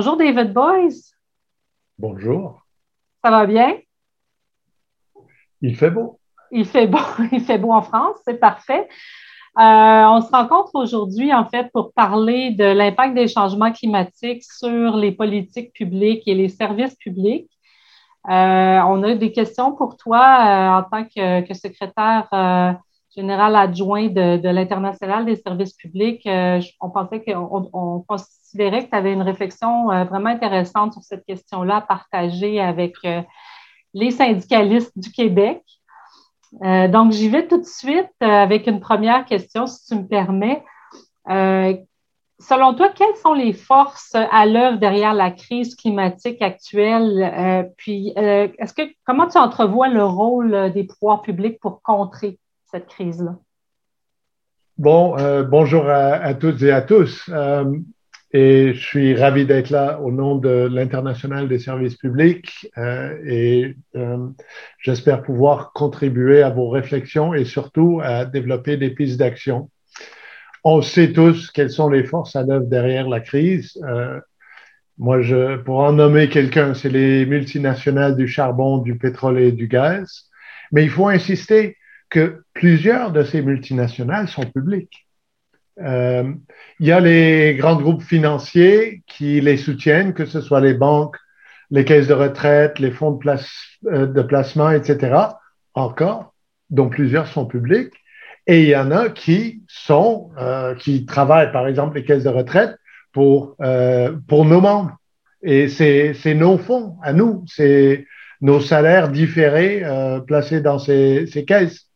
Bonjour David Boys. Bonjour. Ça va bien? Il fait beau. Il fait beau, il fait beau en France, c'est parfait. Euh, on se rencontre aujourd'hui, en fait, pour parler de l'impact des changements climatiques sur les politiques publiques et les services publics. Euh, on a des questions pour toi euh, en tant que, secrétaire général adjoint de, l'International des services publics. on pensait qu'on on considérait que tu avais une réflexion vraiment intéressante sur cette question-là à partager avec les syndicalistes du Québec. Euh, donc, j'y vais tout de suite euh, avec une première question, si tu me permets. Euh, selon toi, quelles sont les forces à l'œuvre derrière la crise climatique actuelle? puis, est-ce que comment tu entrevois le rôle des pouvoirs publics pour contrer cette crise-là? Bon, bonjour à, toutes et à tous. Et je suis ravi d'être là au nom de l'International des services publics euh, et euh, j'espère pouvoir contribuer à vos réflexions et surtout à développer des pistes d'action. On sait tous quelles sont les forces à l'œuvre derrière la crise. Euh, moi, je, pour en nommer quelqu'un, c'est les multinationales du charbon, du pétrole et du gaz. Mais il faut insister que plusieurs de ces multinationales sont publiques. Euh, il y a les grands groupes financiers qui les soutiennent, que ce soit les banques, les caisses de retraite, les fonds de, place, euh, de placement, etc. Encore, dont plusieurs sont publics. Et il y en a qui sont, euh, qui travaillent, par exemple, les caisses de retraite pour, euh, pour nos membres. Et c'est nos fonds à nous, c'est nos salaires différés euh, placés dans ces, ces caisses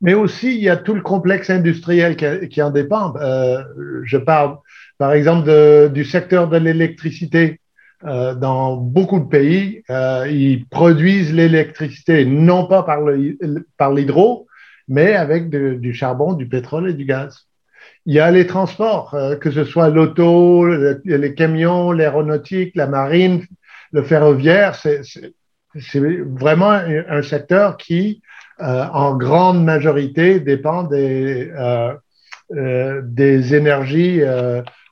mais aussi il y a tout le complexe industriel qui, en dépend. Euh, je parle par exemple de, du secteur de l'électricité. Euh, dans beaucoup de pays, euh, ils produisent l'électricité non pas par l'hydro, mais avec du charbon, du pétrole et du gaz. Il y a les transports, euh, que ce soit l'auto, les camions, l'aéronautique, la marine, le ferroviaire. C'est vraiment un secteur qui euh, en grande majorité dépend des, euh, euh, énergies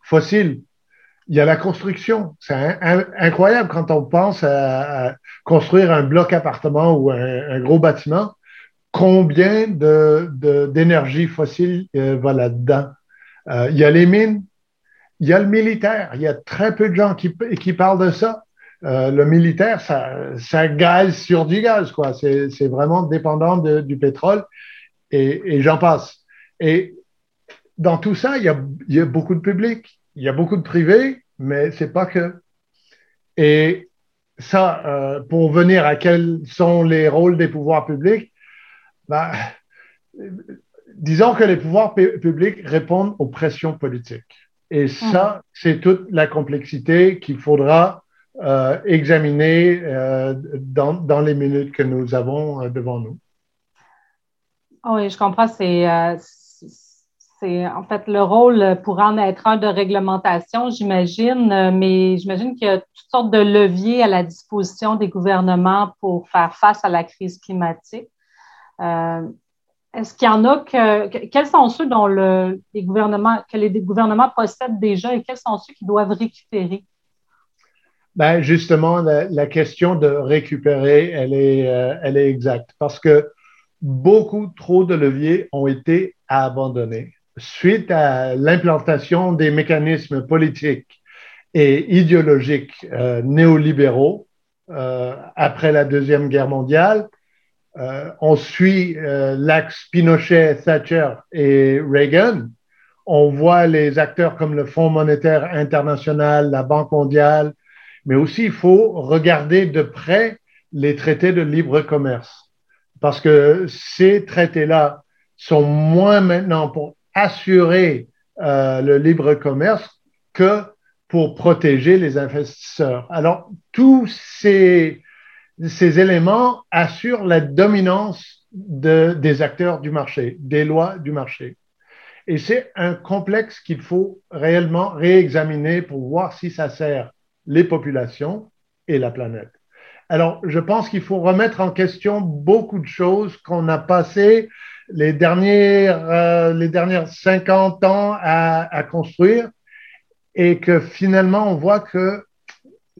fossiles. Il y a la construction. C'est incroyable quand on pense à, construire un bloc appartement ou un, gros bâtiment, combien d'énergie de, fossile va là-dedans. il y a les mines, il y a le militaire. Il y a très peu de gens qui parlent de ça. Euh, le militaire, ça, ça gaz sur du gaz, quoi. C'est vraiment dépendant du pétrole et, j'en passe. Et dans tout ça, il y, a, il y, a, beaucoup de public, il y a beaucoup de privés, mais c'est pas que. Et ça, euh, pour venir à quels sont les rôles des pouvoirs publics, bah, disons que les pouvoirs publics répondent aux pressions politiques. Et ça, c'est toute la complexité qu'il faudra euh, examiner euh, dans, les minutes que nous avons euh, devant nous. Ah oui, je comprends. C'est, c'est en fait le rôle pourrait en être un de réglementation, j'imagine, mais j'imagine qu'il y a toutes sortes de leviers à la disposition des gouvernements pour faire face à la crise climatique. est-ce qu'il y en a que, quels sont ceux dont le, les gouvernements, que les gouvernements possèdent déjà et quels sont ceux qui doivent récupérer? Ben justement, la, question de récupérer, elle est, euh, elle est exacte parce que beaucoup trop de leviers ont été abandonnés suite à l'implantation des mécanismes politiques et idéologiques euh, néolibéraux euh, après la Deuxième Guerre mondiale. Euh, on suit l'axe Pinochet, Thatcher et Reagan. On voit les acteurs comme le Fonds monétaire international, la Banque mondiale, mais aussi il faut regarder de près les traités de libre commerce, parce que ces traités-là sont moins maintenant pour assurer euh, le libre commerce que pour protéger les investisseurs. Alors, tous ces, ces éléments assurent la dominance de, des acteurs du marché, des lois du marché. Et c'est un complexe qu'il faut réellement réexaminer pour voir si ça sert les populations et la planète. Alors, je pense qu'il faut remettre en question beaucoup de choses qu'on a passé les dernières, euh, les dernières 50 ans à, construire et que finalement, on voit que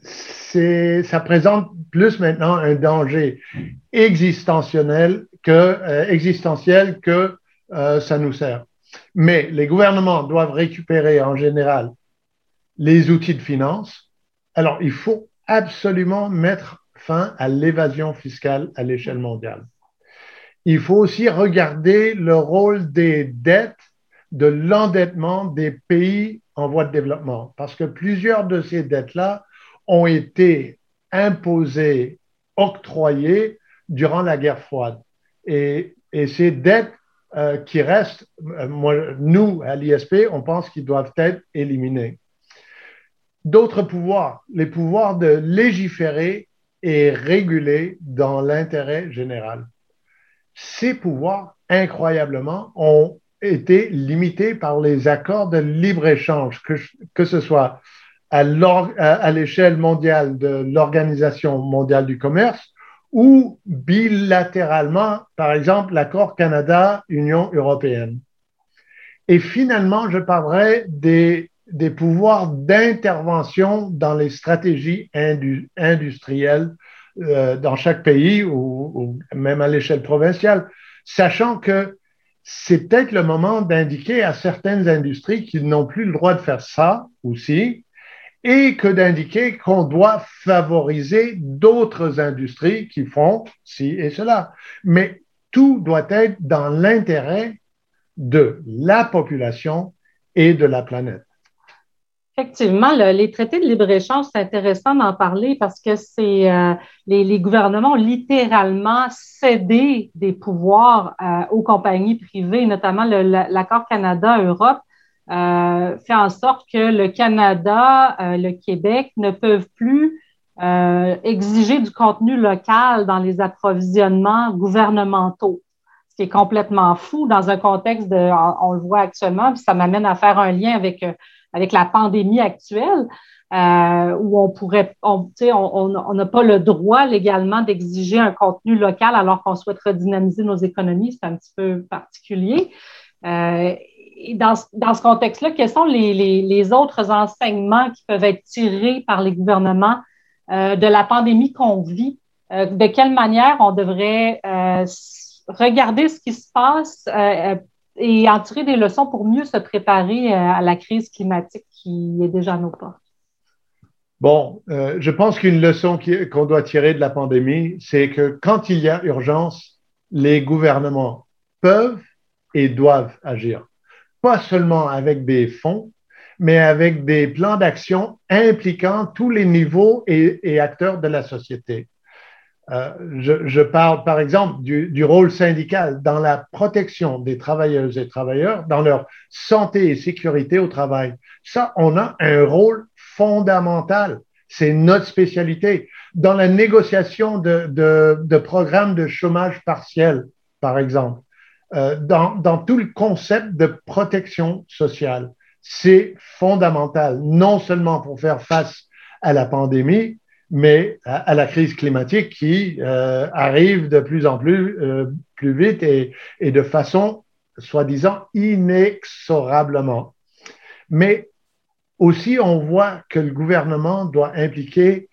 ça présente plus maintenant un danger existentiel que, euh, existentiel que euh, ça nous sert. Mais les gouvernements doivent récupérer en général les outils de finance. Alors, il faut absolument mettre fin à l'évasion fiscale à l'échelle mondiale. Il faut aussi regarder le rôle des dettes, de l'endettement des pays en voie de développement, parce que plusieurs de ces dettes-là ont été imposées, octroyées durant la guerre froide. Et, ces dettes euh, qui restent, euh, nous, à l'ISP, on pense qu'ils doivent être éliminés. D'autres pouvoirs, les pouvoirs de légiférer et réguler dans l'intérêt général. Ces pouvoirs, incroyablement, ont été limités par les accords de libre-échange, que, que ce soit à l'échelle mondiale de l'Organisation mondiale du commerce ou bilatéralement, par exemple, l'accord Canada-Union européenne. Et finalement, je parlerai des, des pouvoirs d'intervention dans les stratégies industrielles euh, dans chaque pays ou, ou même à l'échelle provinciale, sachant que c'est peut-être le moment d'indiquer à certaines industries qu'ils n'ont plus le droit de faire ça aussi, et que d'indiquer qu'on doit favoriser d'autres industries qui font ci et cela. Mais tout doit être dans l'intérêt de la population et de la planète. Effectivement, les traités de libre-échange, c'est intéressant d'en parler parce que c'est euh, les, gouvernements ont littéralement cédé des pouvoirs euh, aux compagnies privées, notamment l'accord Canada-Europe euh, fait en sorte que le Canada, euh, le Québec ne peuvent plus euh, exiger du contenu local dans les approvisionnements gouvernementaux, ce qui est complètement fou dans un contexte de, on, le voit actuellement, puis ça m'amène à faire un lien avec, euh, avec la pandémie actuelle. Euh, où on pourrait, on n'a on, on, pas le droit légalement d'exiger un contenu local alors qu'on souhaite redynamiser nos économies. C'est un petit peu particulier. Euh, dans, ce contexte-là, quels sont les, autres enseignements qui peuvent être tirés par les gouvernements euh, de la pandémie qu'on vit? De quelle manière on devrait regarder ce qui se passe et en tirer des leçons pour mieux se préparer euh, à la crise climatique qui est déjà à nos portes? Bon, je pense qu'une leçon qu'on doit tirer de la pandémie, c'est que quand il y a urgence, les gouvernements peuvent et doivent agir pas seulement avec des fonds, mais avec des plans d'action impliquant tous les niveaux et, acteurs de la société. Euh, je, parle par exemple du, rôle syndical dans la protection des travailleuses et travailleurs, dans leur santé et sécurité au travail. Ça, on a un rôle fondamental. C'est notre spécialité. Dans la négociation de, de programmes de chômage partiel, par exemple, euh, dans, dans, tout le concept de protection sociale. C'est fondamental, non seulement pour faire face à la pandémie, mais à, la crise climatique qui euh, arrive de plus en plus, euh, plus vite et, et de façon, soi-disant, inexorablement. Mais aussi, on voit que le gouvernement doit impliquer,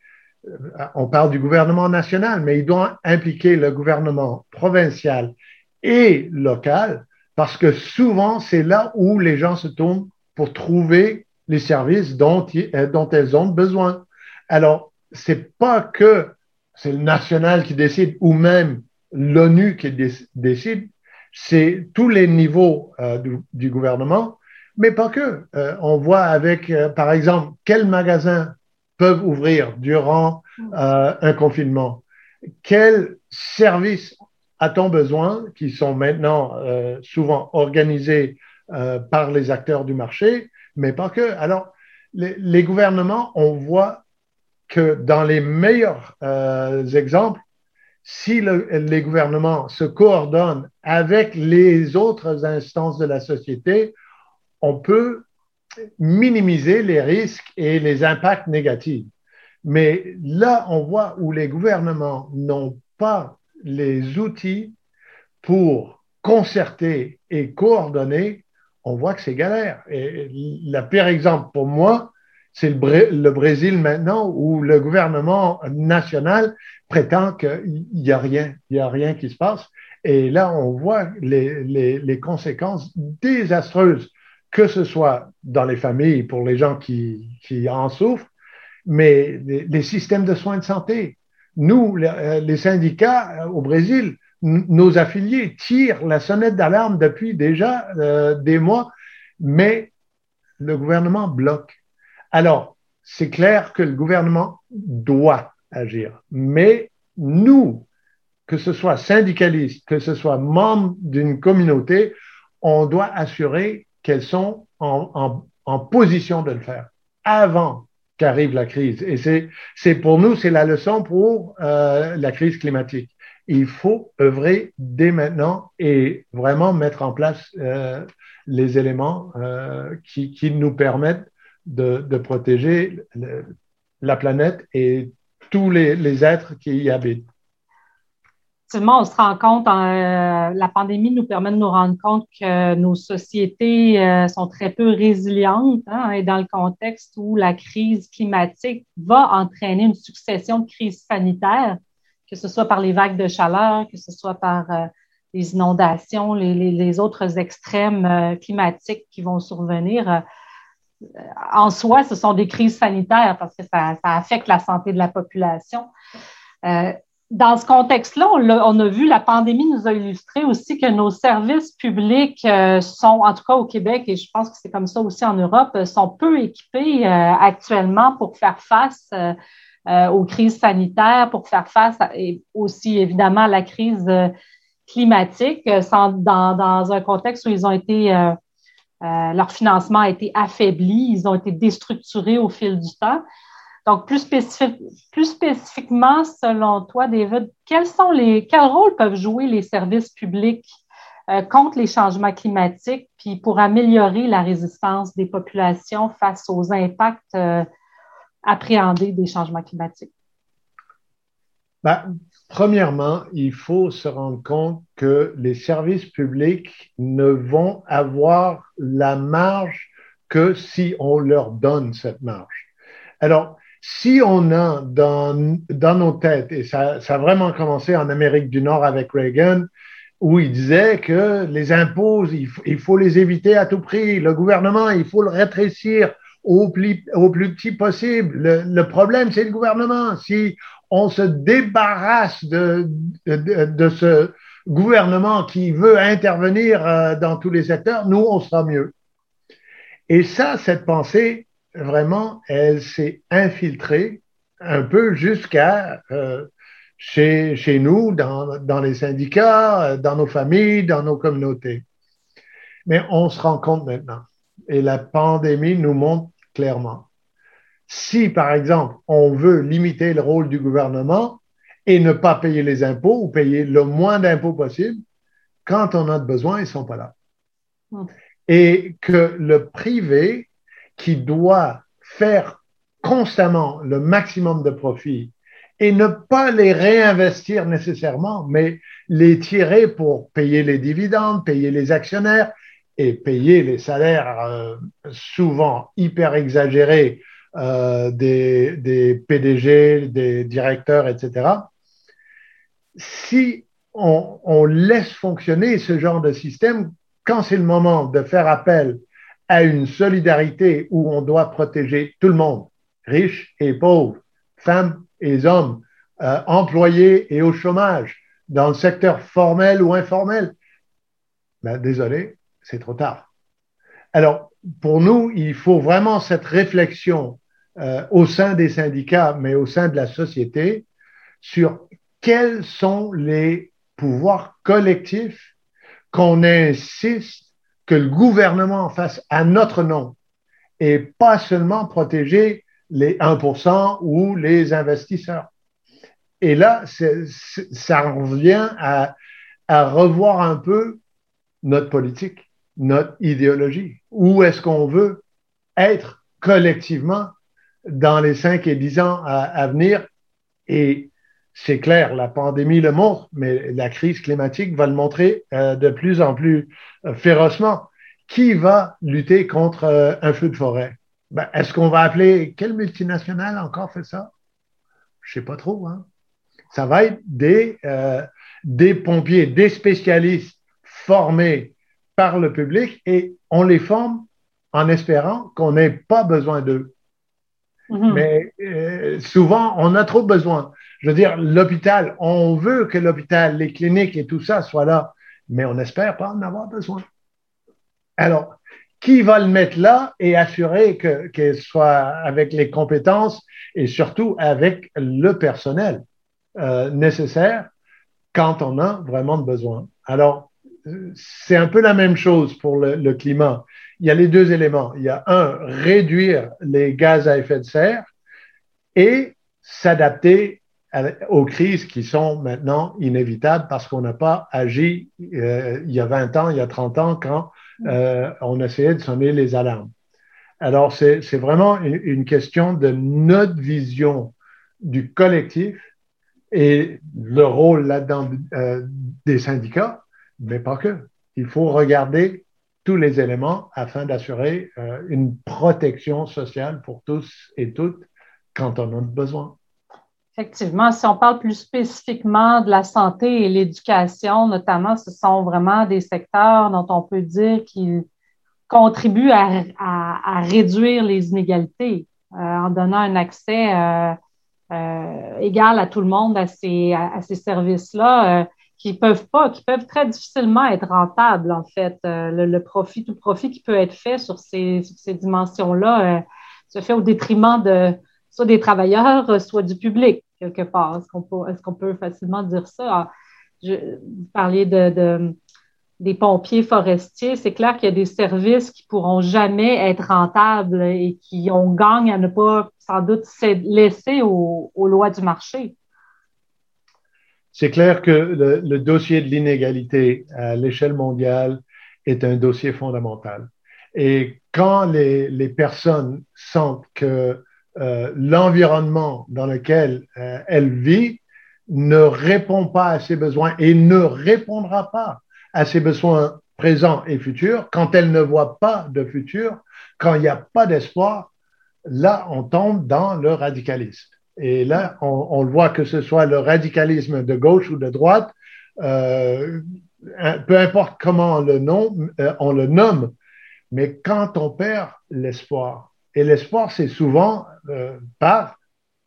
euh, on parle du gouvernement national, mais il doit impliquer le gouvernement provincial et locales, parce que souvent, c'est là où les gens se tournent pour trouver les services dont, dont elles ont besoin. Alors, c'est pas que c'est le national qui décide ou même l'ONU qui décide, c'est tous les niveaux euh, du, gouvernement, mais pas que. Euh, on voit avec, par exemple, quels magasins peuvent ouvrir durant un confinement, quels services a-t-on besoin, qui sont maintenant euh, souvent organisés euh, par les acteurs du marché, mais pas que. Alors, les, gouvernements, on voit que dans les meilleurs euh, exemples, si les gouvernements se coordonnent avec les autres instances de la société, on peut minimiser les risques et les impacts négatifs. Mais là, on voit où les gouvernements n'ont pas les outils pour concerter et coordonner, on voit que c'est galère. Et le pire exemple pour moi, c'est le, Brésil maintenant où le gouvernement national prétend qu'il n'y a rien, il n'y a rien qui se passe. Et là, on voit les, conséquences désastreuses, que ce soit dans les familles pour les gens qui, qui en souffrent, mais les, systèmes de soins de santé. Nous, les, euh, syndicats euh, au Brésil, nos affiliés tirent la sonnette d'alarme depuis déjà euh, des mois, mais le gouvernement bloque. Alors, c'est clair que le gouvernement doit agir, mais nous, que ce soit syndicalistes, que ce soit membres d'une communauté, on doit assurer qu'elles sont en, position de le faire avant qu'arrive la crise. Et c'est pour nous, c'est la leçon pour euh, la crise climatique. Il faut œuvrer dès maintenant et vraiment mettre en place euh, les éléments euh, qui, qui, nous permettent de, protéger la planète et tous les, êtres qui y habitent. Effectivement, on se rend compte, euh, la pandémie nous permet de nous rendre compte que nos sociétés euh, sont très peu résilientes hein, et dans le contexte où la crise climatique va entraîner une succession de crises sanitaires, que ce soit par les vagues de chaleur, que ce soit par euh, les inondations, les, les autres extrêmes climatiques qui vont survenir en soi, ce sont des crises sanitaires parce que ça, affecte la santé de la population. Euh, dans ce contexte-là, on, a vu, la pandémie nous a illustré aussi que nos services publics euh, sont, en tout cas au Québec, et je pense que c'est comme ça aussi en Europe, euh, sont peu équipés actuellement pour faire face aux crises sanitaires, pour faire face aussi évidemment à la crise climatique, dans, un contexte où ils ont été euh, leur financement a été affaibli, ils ont été déstructurés au fil du temps. Donc, plus, spécifiquement, selon toi, David, quels sont les, quel rôle peuvent jouer les services publics euh, contre les changements climatiques, puis pour améliorer la résistance des populations face aux impacts euh, appréhendés des changements climatiques? Ben, Premièrement, il faut se rendre compte que les services publics ne vont avoir la marge que si on leur donne cette marge. Alors, si on a dans, dans nos têtes, et ça, ça, a vraiment commencé en Amérique du Nord avec Reagan, où il disait que les impôts, il faut, les éviter à tout prix, le gouvernement, il faut le rétrécir au plus, au plus petit possible. Le, problème, c'est le gouvernement. Si on se débarrasse de, de, ce gouvernement qui veut intervenir euh, dans tous les secteurs, nous, on sera mieux. Et ça, cette pensée, vraiment, elle s'est infiltrée un peu jusqu'à euh, chez, chez, nous, dans, dans, les syndicats, dans nos familles, dans nos communautés. Mais on se rend compte maintenant, et la pandémie nous montre clairement si, par exemple, on veut limiter le rôle du gouvernement et ne pas payer les impôts ou payer le moins d'impôts possible, quand on a besoin, ils ne sont pas là. Hmm. Et que le privé, qui doit faire constamment le maximum de profits et ne pas les réinvestir nécessairement, mais les tirer pour payer les dividendes, payer les actionnaires et payer les salaires euh, souvent hyper exagérés euh, des, PDG, des directeurs, etc. Si on, on, laisse fonctionner ce genre de système, quand c'est le moment de faire appel à une solidarité où on doit protéger tout le monde, riches et pauvres, femmes et hommes, euh, employés et au chômage, dans le secteur formel ou informel, ben, désolé, c'est trop tard. Alors, pour nous, il faut vraiment cette réflexion euh, au sein des syndicats, mais au sein de la société, sur quels sont les pouvoirs collectifs qu'on insiste que le gouvernement fasse à notre nom et pas seulement protéger les 1% ou les investisseurs. Et là, ça revient à, à revoir un peu notre politique, notre idéologie. Où est-ce qu'on veut être collectivement dans les cinq et dix ans à, venir? Et c'est clair, la pandémie le montre, mais la crise climatique va le montrer euh, de plus en plus euh, férocement, qui va lutter contre euh, un feu de forêt? Ben, est-ce qu'on va appeler quelle multinationale encore fait ça? Je sais pas trop. Hein? Ça va être des, des pompiers, des spécialistes formés par le public et on les forme en espérant qu'on n'ait pas besoin d'eux. Mm-hmm. Mais euh, souvent, on a trop besoin. Je veux dire, l'hôpital, on veut que l'hôpital, les cliniques et tout ça soient là, mais on n'espère pas en avoir besoin. Alors, qui va le mettre là et assurer qu'il soit avec les compétences et surtout avec le personnel euh, nécessaire quand on a vraiment besoin? Alors, c'est un peu la même chose pour le, climat. Il y a les deux éléments. Il y a un, réduire les gaz à effet de serre et s'adapter aux crises qui sont maintenant inévitables parce qu'on n'a pas agi euh, il y a 20 ans, il y a 30 ans quand euh, on essayait de sonner les alarmes. Alors, c'est vraiment une, question de notre vision du collectif et le rôle là-dedans euh, des syndicats, mais pas que. Il faut regarder tous les éléments afin d'assurer euh, une protection sociale pour tous et toutes quand on en a besoin. Effectivement, si on parle plus spécifiquement de la santé et l'éducation, notamment, ce sont vraiment des secteurs dont on peut dire qu'ils contribuent à, réduire les inégalités euh, en donnant un accès euh, égal à tout le monde à ces, à, ces services-là qui peuvent pas, qui peuvent très difficilement être rentables, en fait. Le, profit, tout profit qui peut être fait sur ces, ces dimensions-là se fait au détriment de soit des travailleurs, euh, soit du public, quelque part. Est-ce qu'on peut, facilement dire ça? Ah, vous parliez de, des pompiers forestiers. C'est clair qu'il y a des services qui pourront jamais être rentables et qui ont gagne à ne pas, sans doute, laisser aux, lois du marché. C'est clair que le, dossier de l'inégalité à l'échelle mondiale est un dossier fondamental. Et quand les, personnes sentent que euh, l'environnement dans lequel euh, elle vit ne répond pas à ses besoins et ne répondra pas à ses besoins présents et futurs, quand elle ne voit pas de futur, quand il n'y a pas d'espoir, là, on tombe dans le radicalisme. Et là, on, le voit que ce soit le radicalisme de gauche ou de droite, euh, peu importe comment on le, nomme, on le nomme, mais quand on perd l'espoir, et l'espoir, c'est souvent euh, par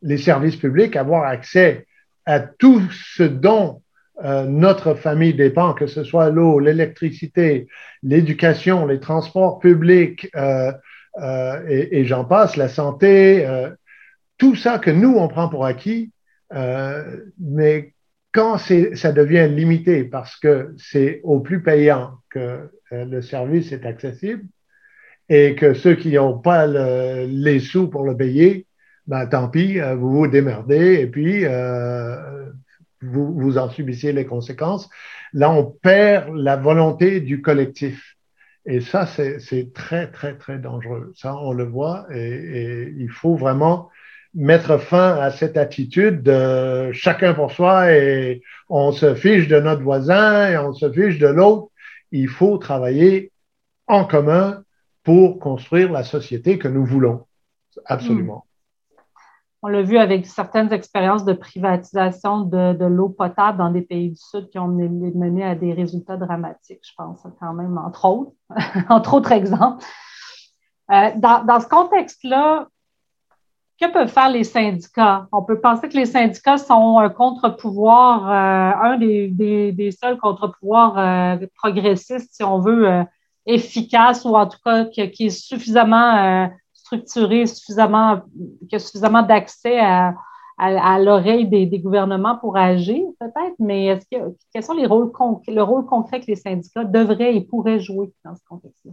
les services publics avoir accès à tout ce dont euh, notre famille dépend, que ce soit l'eau, l'électricité, l'éducation, les transports publics, euh, et j'en passe, la santé, tout ça que nous, on prend pour acquis, mais quand ça devient limité parce que c'est au plus payant que le service est accessible, et que ceux qui n'ont pas les sous pour le payer, ben, tant pis, euh, vous vous démerdez et puis euh, vous, vous en subissez les conséquences. Là, on perd la volonté du collectif. Et ça, c'est très, très, très dangereux. Ça, on le voit et, et, il faut vraiment mettre fin à cette attitude de chacun pour soi et on se fiche de notre voisin et on se fiche de l'autre. Il faut travailler en commun pour construire la société que nous voulons. Absolument. Hmm. On l'a vu avec certaines expériences de privatisation de, l'eau potable dans des pays du Sud qui ont mené à des résultats dramatiques, je pense, quand même, entre autres, entre autres exemples. Euh, dans, ce contexte-là, que peuvent faire les syndicats? On peut penser que les syndicats sont un contre-pouvoir, euh, un des, seuls contre-pouvoirs euh, progressistes, si on veut, efficace ou en tout cas qui, est suffisamment euh, structuré, suffisamment, qui a suffisamment d'accès à, à, l'oreille des, gouvernements pour agir, peut-être, mais est-ce que, quels sont les rôles le rôle concret que les syndicats devraient et pourraient jouer dans ce contexte-là?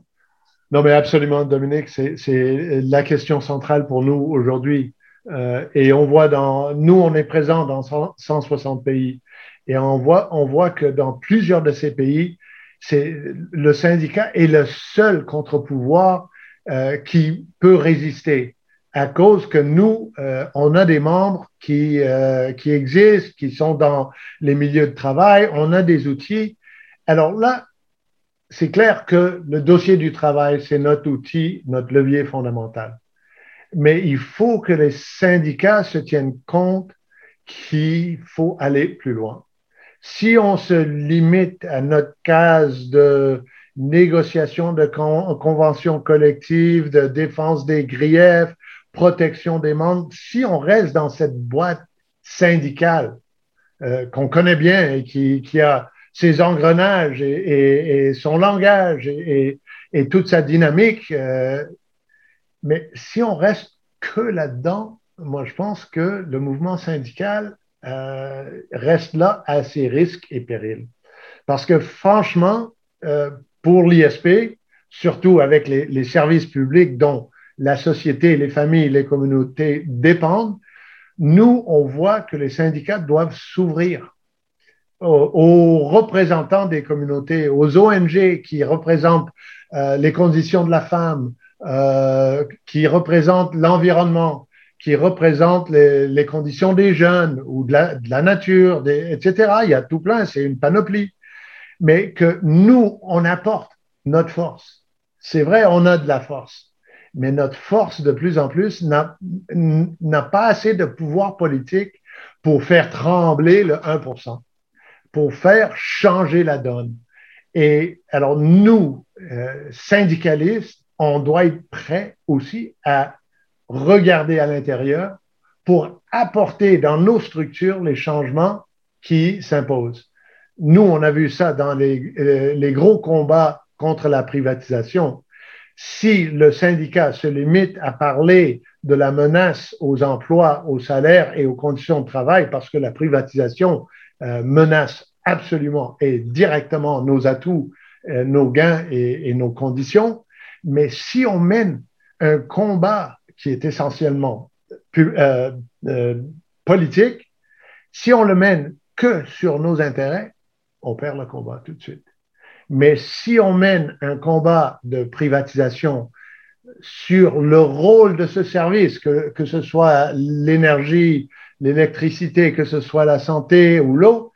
Non, mais absolument, Dominique, c'est la question centrale pour nous aujourd'hui. Euh, et on voit dans, nous, on est présent dans 160 pays. Et on voit, on voit que dans plusieurs de ces pays, c'est le syndicat est le seul contre-pouvoir euh, qui peut résister à cause que nous, euh, on a des membres qui, euh, qui existent, qui sont dans les milieux de travail, on a des outils. Alors là, c'est clair que le dossier du travail, c'est notre outil, notre levier fondamental. Mais il faut que les syndicats se tiennent compte qu'il faut aller plus loin. Si on se limite à notre case de négociation de conventions collectives, de défense des griefs, protection des membres, si on reste dans cette boîte syndicale euh, qu'on connaît bien et qui, a ses engrenages et, son langage et, toute sa dynamique, euh, mais si on reste que là-dedans, moi je pense que le mouvement syndical euh, reste là à ses risques et périls. Parce que franchement, euh, pour l'ISP, surtout avec les, services publics dont la société, les familles, les communautés dépendent, nous, on voit que les syndicats doivent s'ouvrir aux, représentants des communautés, aux ONG qui représentent euh, les conditions de la femme, qui représentent l'environnement, qui représentent les, conditions des jeunes ou de la, nature, etc. Il y a tout plein, c'est une panoplie. Mais que nous, on apporte notre force. C'est vrai, on a de la force. Mais notre force, de plus en plus, n'a pas assez de pouvoir politique pour faire trembler le 1%, pour faire changer la donne. Et alors, nous, euh, syndicalistes, on doit être prêts aussi à regarder à l'intérieur pour apporter dans nos structures les changements qui s'imposent. Nous, on a vu ça dans les, euh, les, gros combats contre la privatisation. Si le syndicat se limite à parler de la menace aux emplois, aux salaires et aux conditions de travail, parce que la privatisation menace absolument et directement nos atouts, euh, nos gains et, et, nos conditions, mais si on mène un combat qui est essentiellement euh, euh, politique, si on le mène que sur nos intérêts, on perd le combat tout de suite. Mais si on mène un combat de privatisation sur le rôle de ce service, que, que ce soit l'énergie, l'électricité, que ce soit la santé ou l'eau,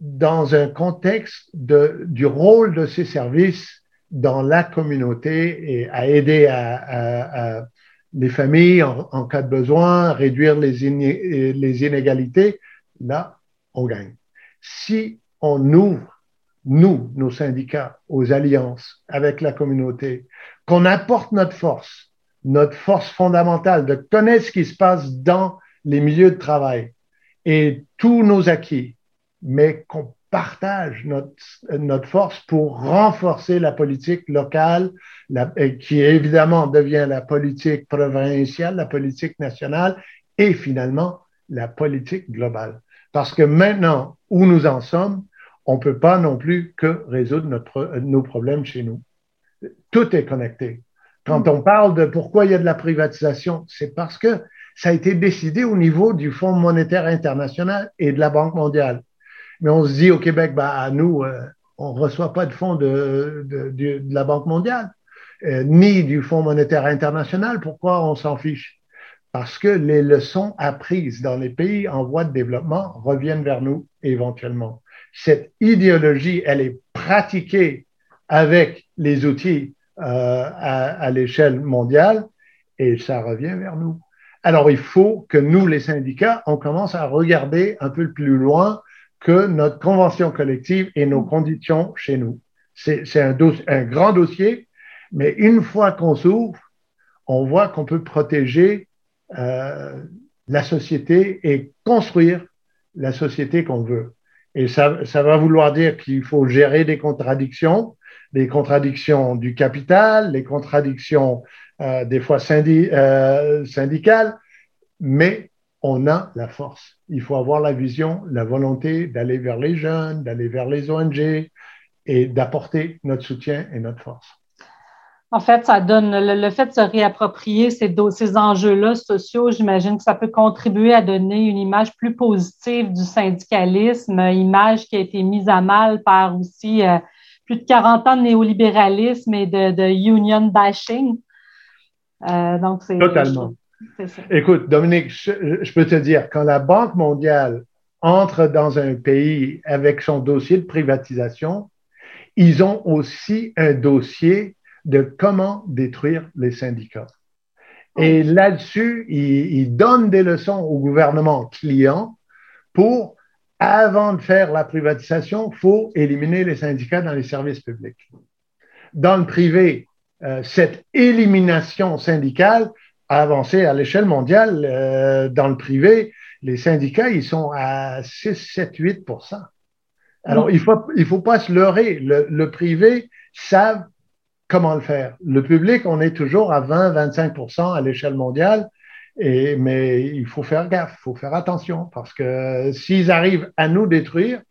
dans un contexte de, du rôle de ces services dans la communauté et à aider à, à les familles en, cas de besoin, réduire les inégalités, là, on gagne. Si on ouvre, nous, nos syndicats, aux alliances avec la communauté, qu'on apporte notre force, notre force fondamentale de connaître ce qui se passe dans les milieux de travail et tous nos acquis, mais qu'on partage notre, notre force pour renforcer la politique locale, qui évidemment devient la politique provinciale, la politique nationale et finalement la politique globale. Parce que maintenant, où nous en sommes, on ne peut pas non plus que résoudre notre, nos problèmes chez nous. Tout est connecté. Quand on parle de pourquoi il y a de la privatisation, c'est parce que ça a été décidé au niveau du Fonds monétaire international et de la Banque mondiale. Mais on se dit au Québec, bah, à nous, euh, on ne reçoit pas de fonds de, de, de, la Banque mondiale, euh, ni du Fonds monétaire international. Pourquoi on s'en fiche? Parce que les leçons apprises dans les pays en voie de développement reviennent vers nous éventuellement. Cette idéologie, elle est pratiquée avec les outils euh, à, à l'échelle mondiale et ça revient vers nous. Alors, il faut que nous, les syndicats, on commence à regarder un peu plus loin que notre convention collective et nos conditions chez nous. C'est un, grand dossier, mais une fois qu'on s'ouvre, on voit qu'on peut protéger euh, la société et construire la société qu'on veut. Et ça, ça va vouloir dire qu'il faut gérer des contradictions, des contradictions du capital, les contradictions euh, des fois syndi euh, syndicales, mais on a la force. Il faut avoir la vision, la volonté d'aller vers les jeunes, d'aller vers les ONG et d'apporter notre soutien et notre force. En fait, ça donne le, fait de se réapproprier ces, enjeux-là sociaux, j'imagine que ça peut contribuer à donner une image plus positive du syndicalisme, image qui a été mise à mal par aussi euh, plus de 40 ans de néolibéralisme et de, union bashing. Euh, donc Totalement. Écoute, Dominique, je, peux te dire, quand la Banque mondiale entre dans un pays avec son dossier de privatisation, ils ont aussi un dossier de comment détruire les syndicats. Et là-dessus, ils, donnent des leçons au gouvernement client pour, avant de faire la privatisation, il faut éliminer les syndicats dans les services publics. Dans le privé, euh, cette élimination syndicale a avancé à l'échelle mondiale. Euh, dans le privé, les syndicats, ils sont à 6, 7, 8% Alors, il ne faut, il faut pas se leurrer. Le, le privé savent comment le faire. Le public, on est toujours à 20-25% à l'échelle mondiale, et, mais il faut faire gaffe, il faut faire attention, parce que s'ils arrivent à nous détruire,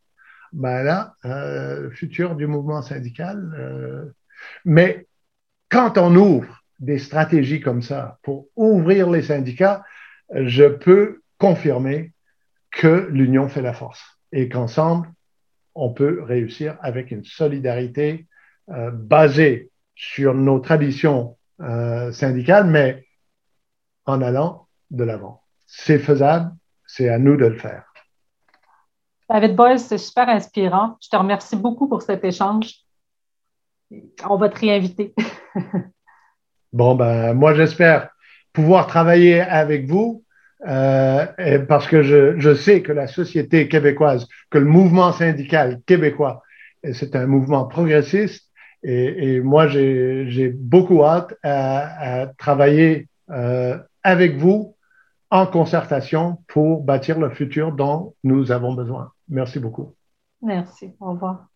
ben là, euh, futur du mouvement syndical. Euh, mais quand on ouvre des stratégies comme ça pour ouvrir les syndicats, je peux confirmer que l'union fait la force et qu'ensemble, on peut réussir avec une solidarité euh, basée sur nos traditions euh, syndicales, mais en allant de l'avant. C'est faisable, c'est à nous de le faire. David Boyle, c'est super inspirant. Je te remercie beaucoup pour cet échange. On va te réinviter. bon, ben, moi, j'espère pouvoir travailler avec vous euh, parce que je, je, sais que la société québécoise, que le mouvement syndical québécois, c'est un mouvement progressiste et, moi, j'ai beaucoup hâte à, travailler euh, avec vous en concertation pour bâtir le futur dont nous avons besoin. Merci beaucoup. Merci. Au revoir.